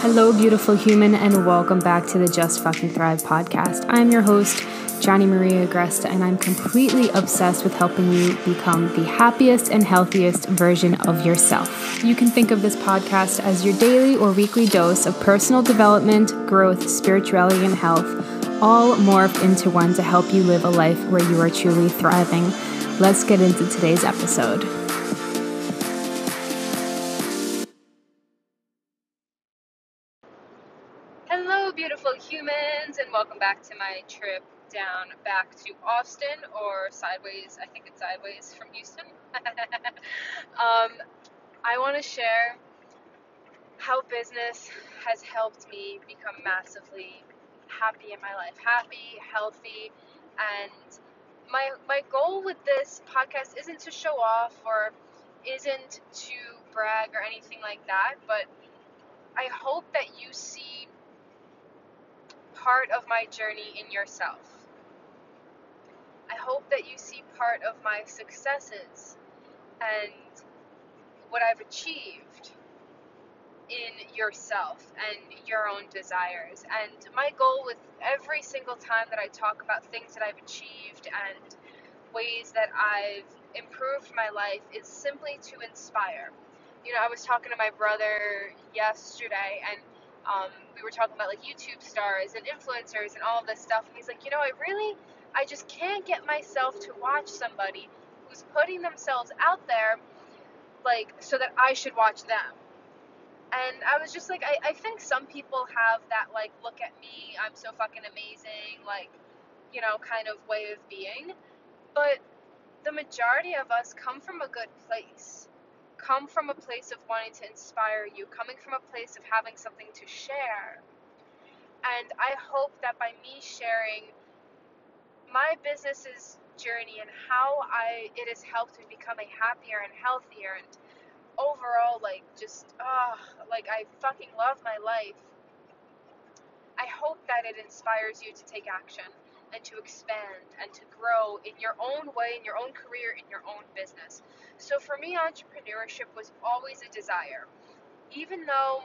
Hello, beautiful human, and welcome back to the Just Fucking Thrive podcast. I'm your host, Gianna Maria Agresta, and I'm completely obsessed with helping you become the happiest and healthiest version of yourself. You can think of this podcast as your daily or weekly dose of personal development, growth, spirituality, and health, all morphed into one to help you live a life where you are truly thriving. Let's get into today's episode. Back to my trip down back to Austin or sideways. I think it's sideways from Houston. um, I want to share how business has helped me become massively happy in my life, happy, healthy, and my my goal with this podcast isn't to show off or isn't to brag or anything like that, but I hope that you see part of my journey in yourself. I hope that you see part of my successes and what I've achieved in yourself and your own desires. And my goal with every single time that I talk about things that I've achieved and ways that I've improved my life is simply to inspire. You know, I was talking to my brother yesterday and um, we were talking about like YouTube stars and influencers and all this stuff. And he's like, you know, I really, I just can't get myself to watch somebody who's putting themselves out there, like, so that I should watch them. And I was just like, I, I think some people have that, like, look at me, I'm so fucking amazing, like, you know, kind of way of being. But the majority of us come from a good place, come from a place of wanting to inspire you, coming from a place of having something to share. And I hope that by me sharing my business's journey and how I it has helped me become a happier and healthier and overall like just ah uh, like I fucking love my life. I hope that it inspires you to take action and to expand and to grow in your own way, in your own career, in your own business. So for me, entrepreneurship was always a desire. Even though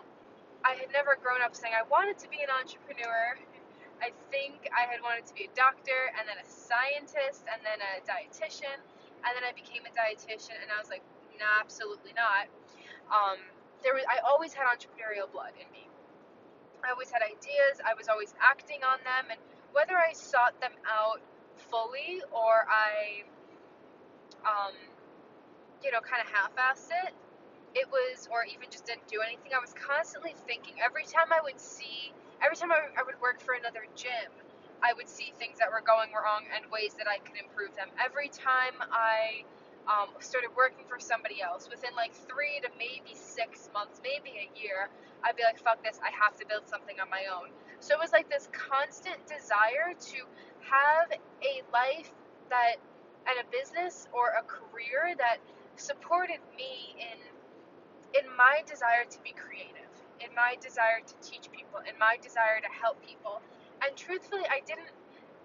I had never grown up saying I wanted to be an entrepreneur, I think I had wanted to be a doctor and then a scientist and then a dietitian. And then I became a dietitian and I was like, nah, absolutely not. Um, there was, I always had entrepreneurial blood in me. I always had ideas. I was always acting on them, and whether I sought them out fully or I, um, you know, kind of half-assed it, it was, or even just didn't do anything. I was constantly thinking. Every time I would see, every time I, I would work for another gym, I would see things that were going wrong and ways that I could improve them. Every time I um, started working for somebody else. Within like three to maybe six months, maybe a year, I'd be like, fuck this, I have to build something on my own. So it was like this constant desire to have a life that, and a business or a career that supported me in in my desire to be creative, in my desire to teach people, in my desire to help people. And truthfully, I didn't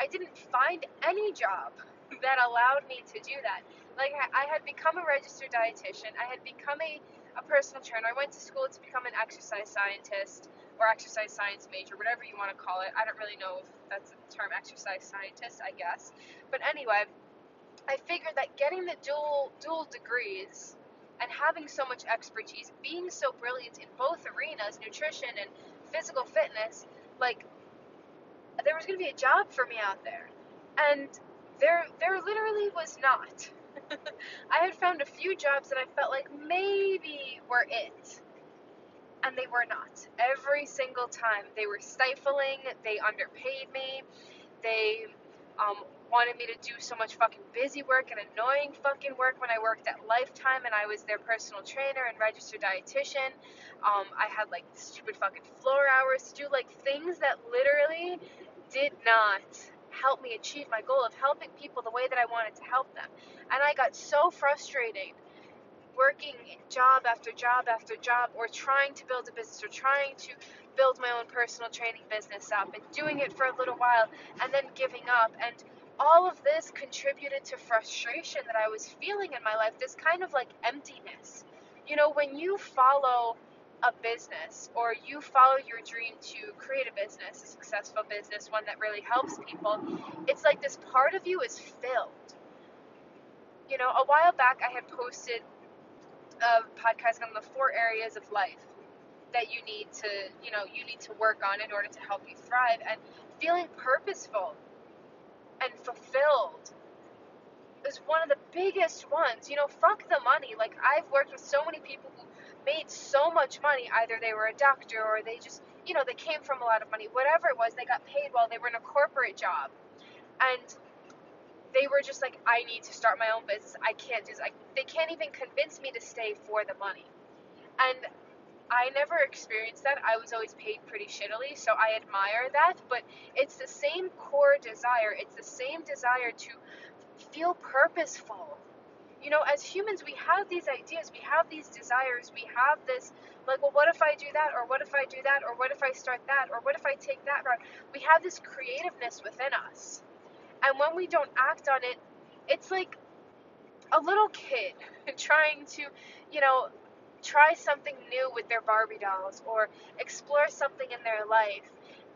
I didn't find any job that allowed me to do that like I had become a registered dietitian. I had become a, a personal trainer. I went to school to become an exercise scientist or exercise science major, whatever you want to call it. I don't really know if that's the term exercise scientist, I guess. But anyway, I figured that getting the dual dual degrees and having so much expertise, being so brilliant in both arenas, nutrition and physical fitness, like there was going to be a job for me out there. And there there literally was not. I had found a few jobs that I felt like maybe were it. And they were not. Every single time. They were stifling. They underpaid me. They um, wanted me to do so much fucking busy work and annoying fucking work when I worked at Lifetime and I was their personal trainer and registered dietitian. Um, I had like stupid fucking floor hours to do like things that literally did not help me achieve my goal of helping people the way that I wanted to help them. And I got so frustrated working job after job after job or trying to build a business or trying to build my own personal training business up and doing it for a little while and then giving up and all of this contributed to frustration that I was feeling in my life this kind of like emptiness you know when you follow a business or you follow your dream to create a business, a successful business, one that really helps people, it's like this part of you is filled. You know, a while back I had posted a podcast on the four areas of life that you need to, you know, you need to work on in order to help you thrive and feeling purposeful and fulfilled is one of the biggest ones. You know, fuck the money. Like I've worked with so many people who made so much money. Either they were a doctor or they just, you know, they came from a lot of money. Whatever it was, they got paid while they were in a corporate job. And they were just like, I need to start my own business. I can't do this. I, they can't even convince me to stay for the money. And I never experienced that. I was always paid pretty shittily, so I admire that. But it's the same core desire. It's the same desire to feel purposeful. You know, as humans, we have these ideas, we have these desires, we have this, like, well, what if I do that, or what if I do that, or what if I start that, or what if I take that route? We have this creativeness within us. And when we don't act on it, it's like a little kid trying to, you know, try something new with their Barbie dolls or explore something in their life.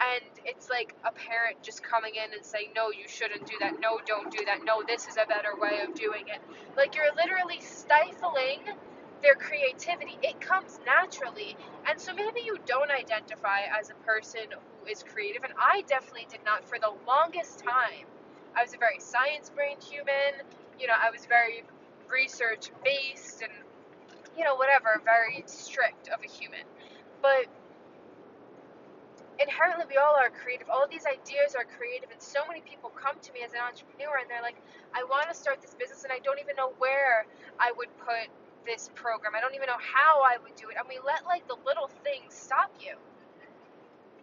And it's like a parent just coming in and saying, No, you shouldn't do that. No, don't do that. No, this is a better way of doing it. Like you're literally stifling their creativity. It comes naturally. And so maybe you don't identify as a person who is creative. And I definitely did not for the longest time. I was a very science brained human. You know, I was very research based and you know, whatever, very strict of a human. But inherently, we all are creative. All these ideas are creative, and so many people come to me as an entrepreneur and they're like, I want to start this business, and I don't even know where I would put this program. I don't even know how I would do it. And we let like the little things stop you.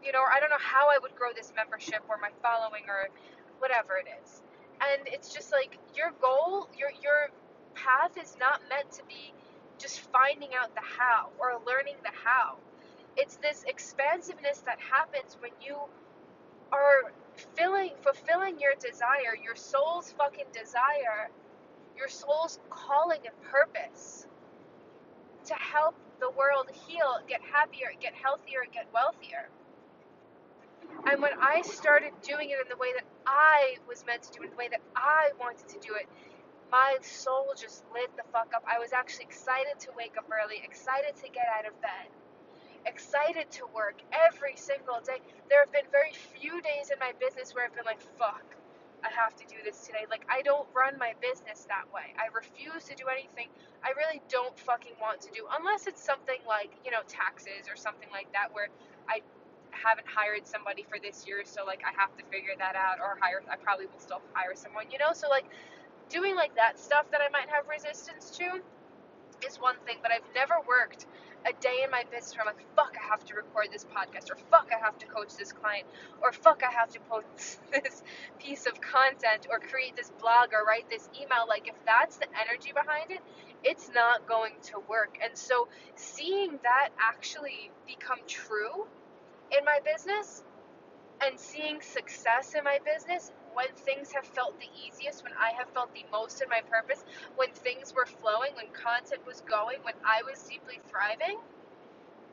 You know, or I don't know how I would grow this membership or my following or whatever it is. And it's just like your goal, your your path is not meant to be just finding out the how or learning the how. It's this expansiveness that happens when you are filling, fulfilling your desire, your soul's fucking desire, your soul's calling and purpose to help the world heal, get happier, get healthier, get wealthier. And when I started doing it in the way that I was meant to do it, in the way that I wanted to do it, my soul just lit the fuck up. I was actually excited to wake up early, excited to get out of bed, excited to work every single day. There have been very few days in my business where I've been like, fuck, I have to do this today. Like, I don't run my business that way. I refuse to do anything I really don't fucking want to do, unless it's something like, you know, taxes or something like that where I haven't hired somebody for this year, so like I have to figure that out, or hire. I probably will still hire someone, you know. So like doing like that stuff that I might have resistance to is one thing, but I've never worked a day in my business where I'm like, fuck, I have to record this podcast, or fuck, I have to coach this client, or fuck, I have to post this piece of content, or create this blog, or write this email. Like, if that's the energy behind it, it's not going to work. And so, seeing that actually become true in my business and seeing success in my business when things have felt the easiest, when I have felt the most in my purpose, when things were flowing, when content was going, when I was deeply thriving.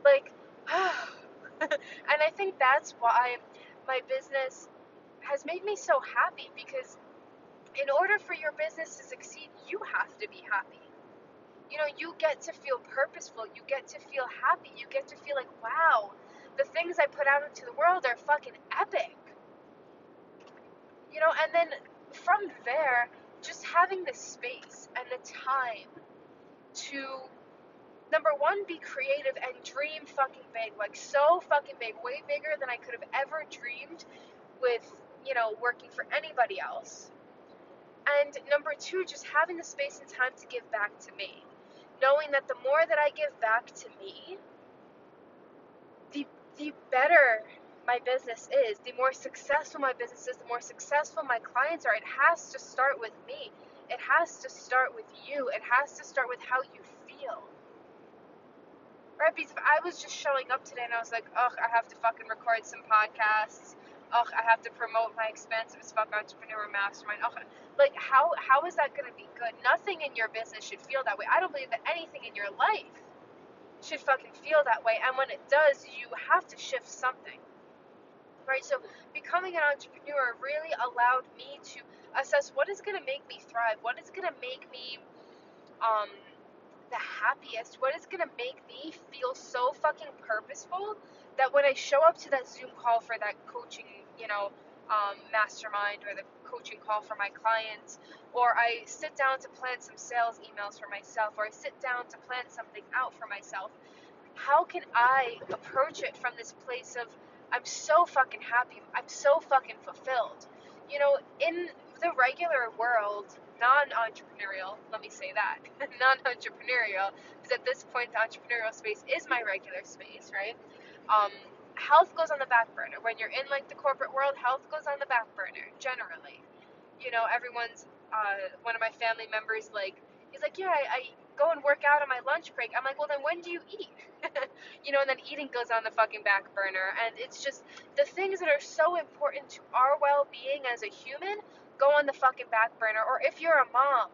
Like, and I think that's why my business has made me so happy because in order for your business to succeed, you have to be happy. You know, you get to feel purposeful, you get to feel happy, you get to feel like, wow, the things I put out into the world are fucking epic you know, and then from there, just having the space and the time to number one, be creative and dream fucking big, like so fucking big, way bigger than I could have ever dreamed with, you know, working for anybody else. And number two, just having the space and time to give back to me. Knowing that the more that I give back to me, the the better my business is, the more successful my business is, the more successful my clients are. It has to start with me. It has to start with you. It has to start with how you feel. Right? Because if I was just showing up today and I was like, ugh, I have to fucking record some podcasts. Ugh, I have to promote my expensive as fuck entrepreneur mastermind. Ugh, like how how is that gonna be good? Nothing in your business should feel that way. I don't believe that anything in your life should fucking feel that way. And when it does, you have to shift something. Right? So becoming an entrepreneur really allowed me to assess what is going to make me thrive, what is going to make me um, the happiest, what is going to make me feel so fucking purposeful that when I show up to that Zoom call for that coaching, you know, um, mastermind or the coaching call for my clients, or I sit down to plan some sales emails for myself, or I sit down to plan something out for myself, how can I approach it from this place of I'm so fucking happy, I'm so fucking fulfilled? You know, in the regular world, non entrepreneurial, let me say that, non entrepreneurial, because at this point, the entrepreneurial space is my regular space, right? Um, health goes on the back burner. When you're in like the corporate world, health goes on the back burner generally. You know, everyone's uh, one of my family members like he's like, yeah, I, I go and work out on my lunch break. I'm like, well, then when do you eat? you know, and then eating goes on the fucking back burner. And it's just the things that are so important to our well being as a human go on the fucking back burner. Or if you're a mom,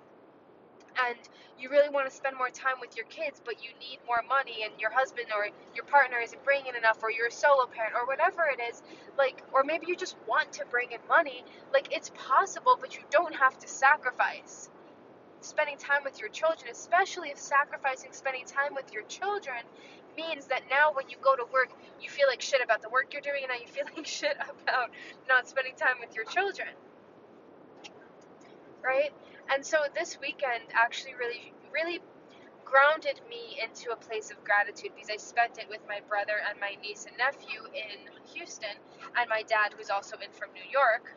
and you really want to spend more time with your kids, but you need more money, and your husband or your partner isn't bringing enough, or you're a solo parent, or whatever it is, like, or maybe you just want to bring in money, like, it's possible, but you don't have to sacrifice spending time with your children, especially if sacrificing spending time with your children means that now when you go to work, you feel like shit about the work you're doing, and now you feel like shit about not spending time with your children. Right? And so this weekend actually really, really grounded me into a place of gratitude because I spent it with my brother and my niece and nephew in Houston, and my dad, who's also in from New York.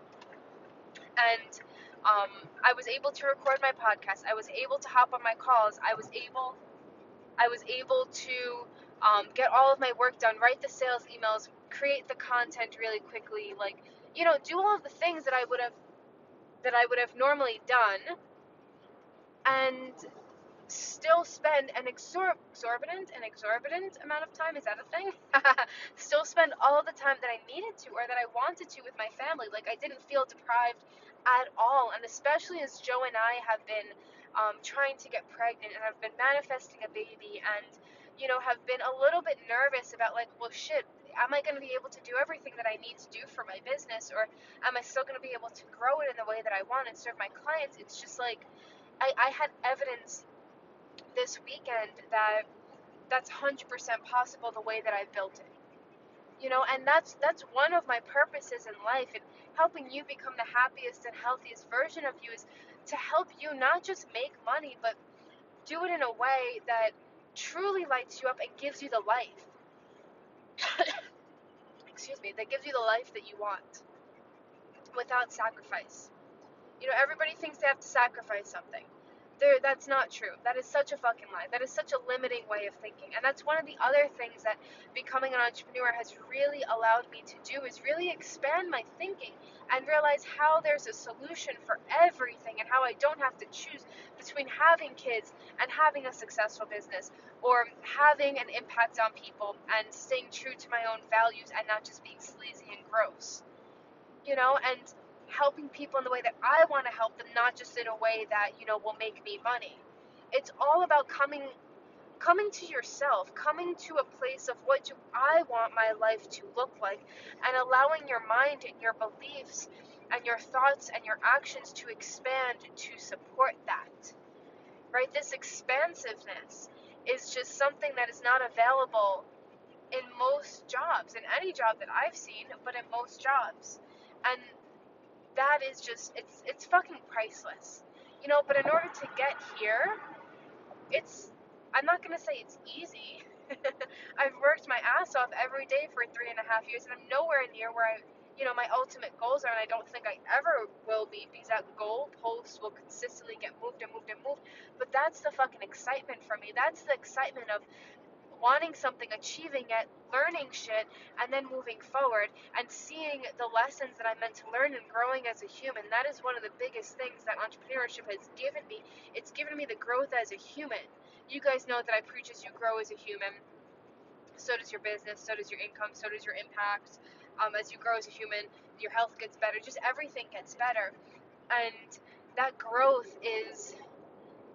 And um, I was able to record my podcast. I was able to hop on my calls. I was able, I was able to um, get all of my work done, write the sales emails, create the content really quickly, like you know, do all of the things that I would have that I would have normally done and still spend an exor- exorbitant an exorbitant amount of time is that a thing still spend all the time that i needed to or that i wanted to with my family like i didn't feel deprived at all and especially as joe and i have been um, trying to get pregnant and have been manifesting a baby and you know have been a little bit nervous about like well shit am I going to be able to do everything that I need to do for my business, or am I still going to be able to grow it in the way that I want and serve my clients? It's just like I, I had evidence this weekend that that's 100% possible the way that I built it. You know, and that's that's one of my purposes in life and helping you become the happiest and healthiest version of you is to help you not just make money, but do it in a way that truly lights you up and gives you the life excuse me, that gives you the life that you want without sacrifice. You know, everybody thinks they have to sacrifice something. There, that's not true. That is such a fucking lie. That is such a limiting way of thinking. And that's one of the other things that becoming an entrepreneur has really allowed me to do is really expand my thinking and realize how there's a solution for everything and how I don't have to choose between having kids and having a successful business or having an impact on people and staying true to my own values and not just being sleazy and gross. You know, and helping people in the way that I want to help them, not just in a way that, you know, will make me money. It's all about coming coming to yourself, coming to a place of what do I want my life to look like and allowing your mind and your beliefs and your thoughts and your actions to expand to support that. Right? This expansiveness is just something that is not available in most jobs, in any job that I've seen, but in most jobs. And that is just it's it's fucking priceless. You know, but in order to get here, it's I'm not gonna say it's easy. I've worked my ass off every day for three and a half years, and I'm nowhere near where I, you know, my ultimate goals are, and I don't think I ever will be because that goal post will consistently get moved and moved and moved. But that's the fucking excitement for me. That's the excitement of wanting something, achieving it, learning shit, and then moving forward and seeing the lessons that I'm meant to learn and growing as a human. That is one of the biggest things that entrepreneurship has given me. It's given me the growth as a human. You guys know that I preach as you grow as a human. So does your business, so does your income, so does your impact. Um, as you grow as a human, your health gets better, just everything gets better. And that growth is,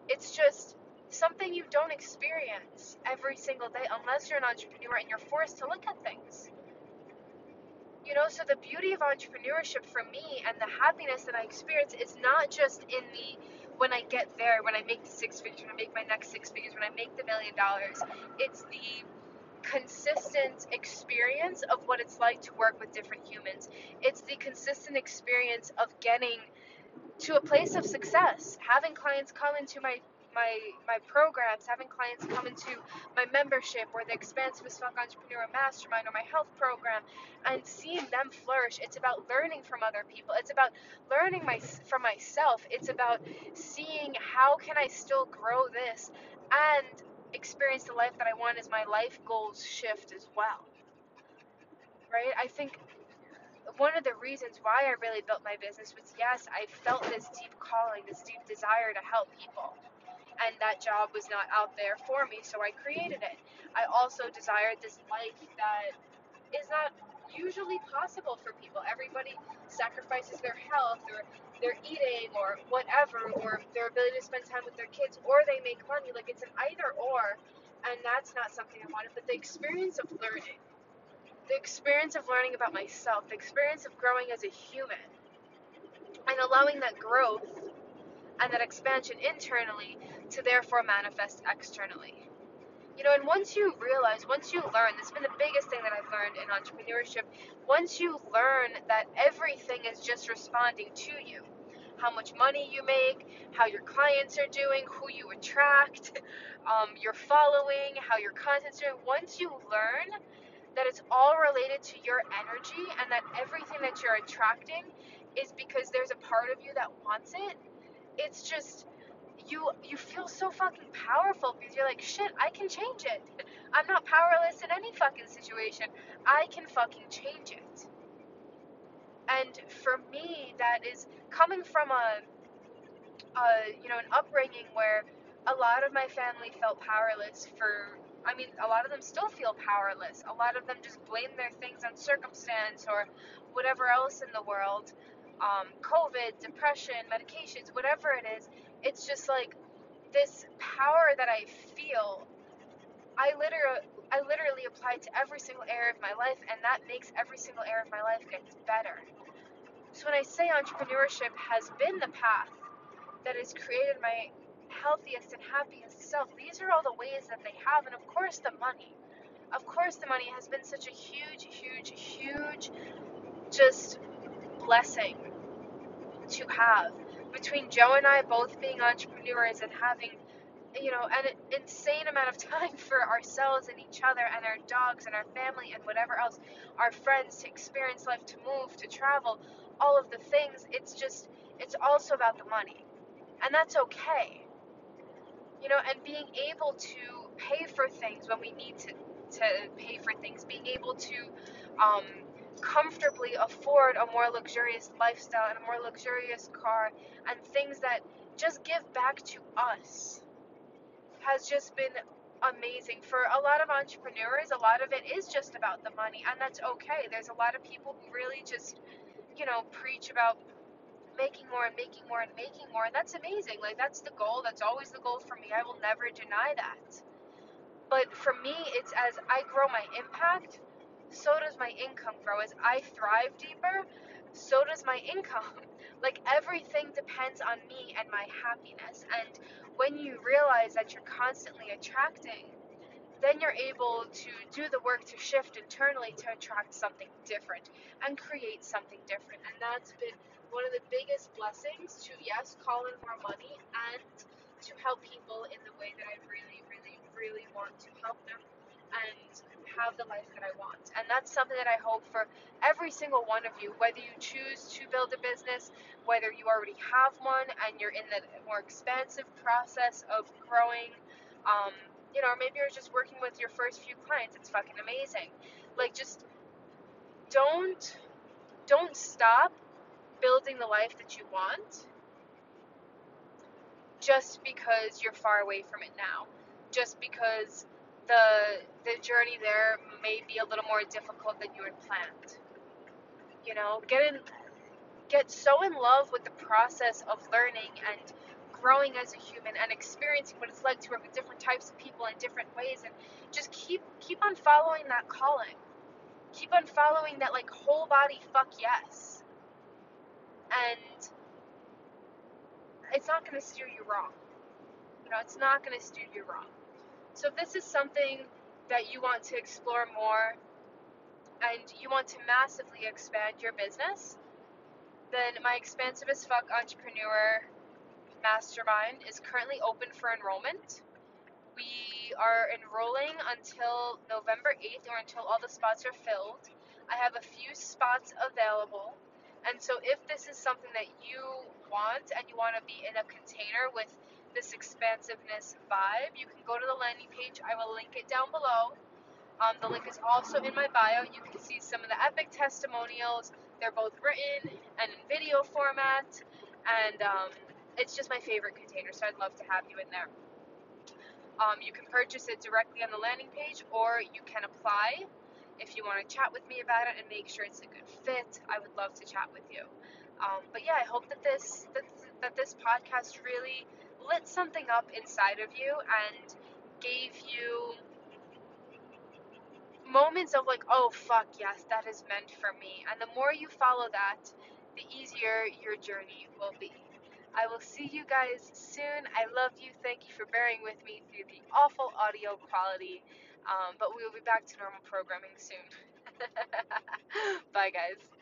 it's just something you don't experience every single day unless you're an entrepreneur and you're forced to look at things. You know, so the beauty of entrepreneurship for me and the happiness that I experience is not just in the when I get there, when I make the six figures, when I make my next six figures, when I make the million dollars. It's the consistent experience of what it's like to work with different humans. It's the consistent experience of getting to a place of success, having clients come into my my my programs, having clients come into my membership or the expansive as fuck entrepreneur mastermind or my health program and seeing them flourish. It's about learning from other people. It's about learning my from myself. It's about seeing how can I still grow this and experience the life that I want as my life goals shift as well. Right? I think one of the reasons why I really built my business was yes, I felt this deep calling, this deep desire to help people and that job was not out there for me, so I created it. I also desired this life that is not usually possible for people. Everybody sacrifices their health or their eating or whatever, or their ability to spend time with their kids, or they make money. Like it's an either or, and that's not something I wanted. But the experience of learning, the experience of learning about myself, the experience of growing as a human, and allowing that growth and that expansion internally to therefore manifest externally. You know, and once you realize, once you learn, this has been the biggest thing that I've learned in entrepreneurship. Once you learn that everything is just responding to you, how much money you make, how your clients are doing, who you attract, um, your following, how your content's doing. Once you learn that it's all related to your energy and that everything that you're attracting is because there's a part of you that wants it, it's just you you feel so fucking powerful because you're like shit i can change it i'm not powerless in any fucking situation i can fucking change it and for me that is coming from a, a you know an upbringing where a lot of my family felt powerless for I mean, a lot of them still feel powerless. A lot of them just blame their things on circumstance or whatever else in the world. Um, COVID, depression, medications, whatever it is, it's just like this power that I feel. I literally, I literally apply to every single area of my life, and that makes every single area of my life get better. So when I say entrepreneurship has been the path that has created my healthiest and happiest self, these are all the ways that they have, and of course the money. Of course, the money has been such a huge, huge, huge, just blessing to have between Joe and I both being entrepreneurs and having you know an insane amount of time for ourselves and each other and our dogs and our family and whatever else our friends to experience life to move to travel all of the things it's just it's also about the money. And that's okay. You know and being able to pay for things when we need to to pay for things being able to um, comfortably afford a more luxurious lifestyle and a more luxurious car and things that just give back to us has just been amazing. For a lot of entrepreneurs, a lot of it is just about the money, and that's okay. There's a lot of people who really just, you know, preach about making more and making more and making more, and that's amazing. Like, that's the goal. That's always the goal for me. I will never deny that. But for me, it's as I grow my impact, so does my income grow. As I thrive deeper, so does my income. Like everything depends on me and my happiness. And when you realize that you're constantly attracting, then you're able to do the work to shift internally to attract something different and create something different. And that's been one of the biggest blessings to, yes, call in more money and to help people in the way that I really, really, really want to help them and have the life that I want. And that's something that I hope for every single one of you, whether you choose to build a business, whether you already have one and you're in the more expansive process of growing, um, you know, or maybe you're just working with your first few clients. It's fucking amazing. Like just don't don't stop building the life that you want just because you're far away from it now. Just because the the journey there may be a little more difficult than you had planned. You know, get in get so in love with the process of learning and growing as a human and experiencing what it's like to work with different types of people in different ways and just keep keep on following that calling. Keep on following that like whole body fuck yes. And it's not to steer you wrong. You know it's not to steer you wrong so if this is something that you want to explore more and you want to massively expand your business then my expansive as fuck entrepreneur mastermind is currently open for enrollment. We are enrolling until November 8th or until all the spots are filled. I have a few spots available. And so, if this is something that you want and you want to be in a container with this expansiveness vibe, you can go to the landing page. I will link it down below. Um, the link is also in my bio. You can see some of the epic testimonials. They're both written and in video format. And um, it's just my favorite container, so I'd love to have you in there. Um, you can purchase it directly on the landing page, or you can apply if you want to chat with me about it and make sure it's a good fit. I would love to chat with you. Um, but yeah, I hope that this that, that this podcast really lit something up inside of you and gave you moments of like, oh fuck yes, that is meant for me. And the more you follow that, the easier your journey will be. I will see you guys soon. I love you. Thank you for bearing with me through the awful audio quality. Um, but we will be back to normal programming soon. Bye, guys.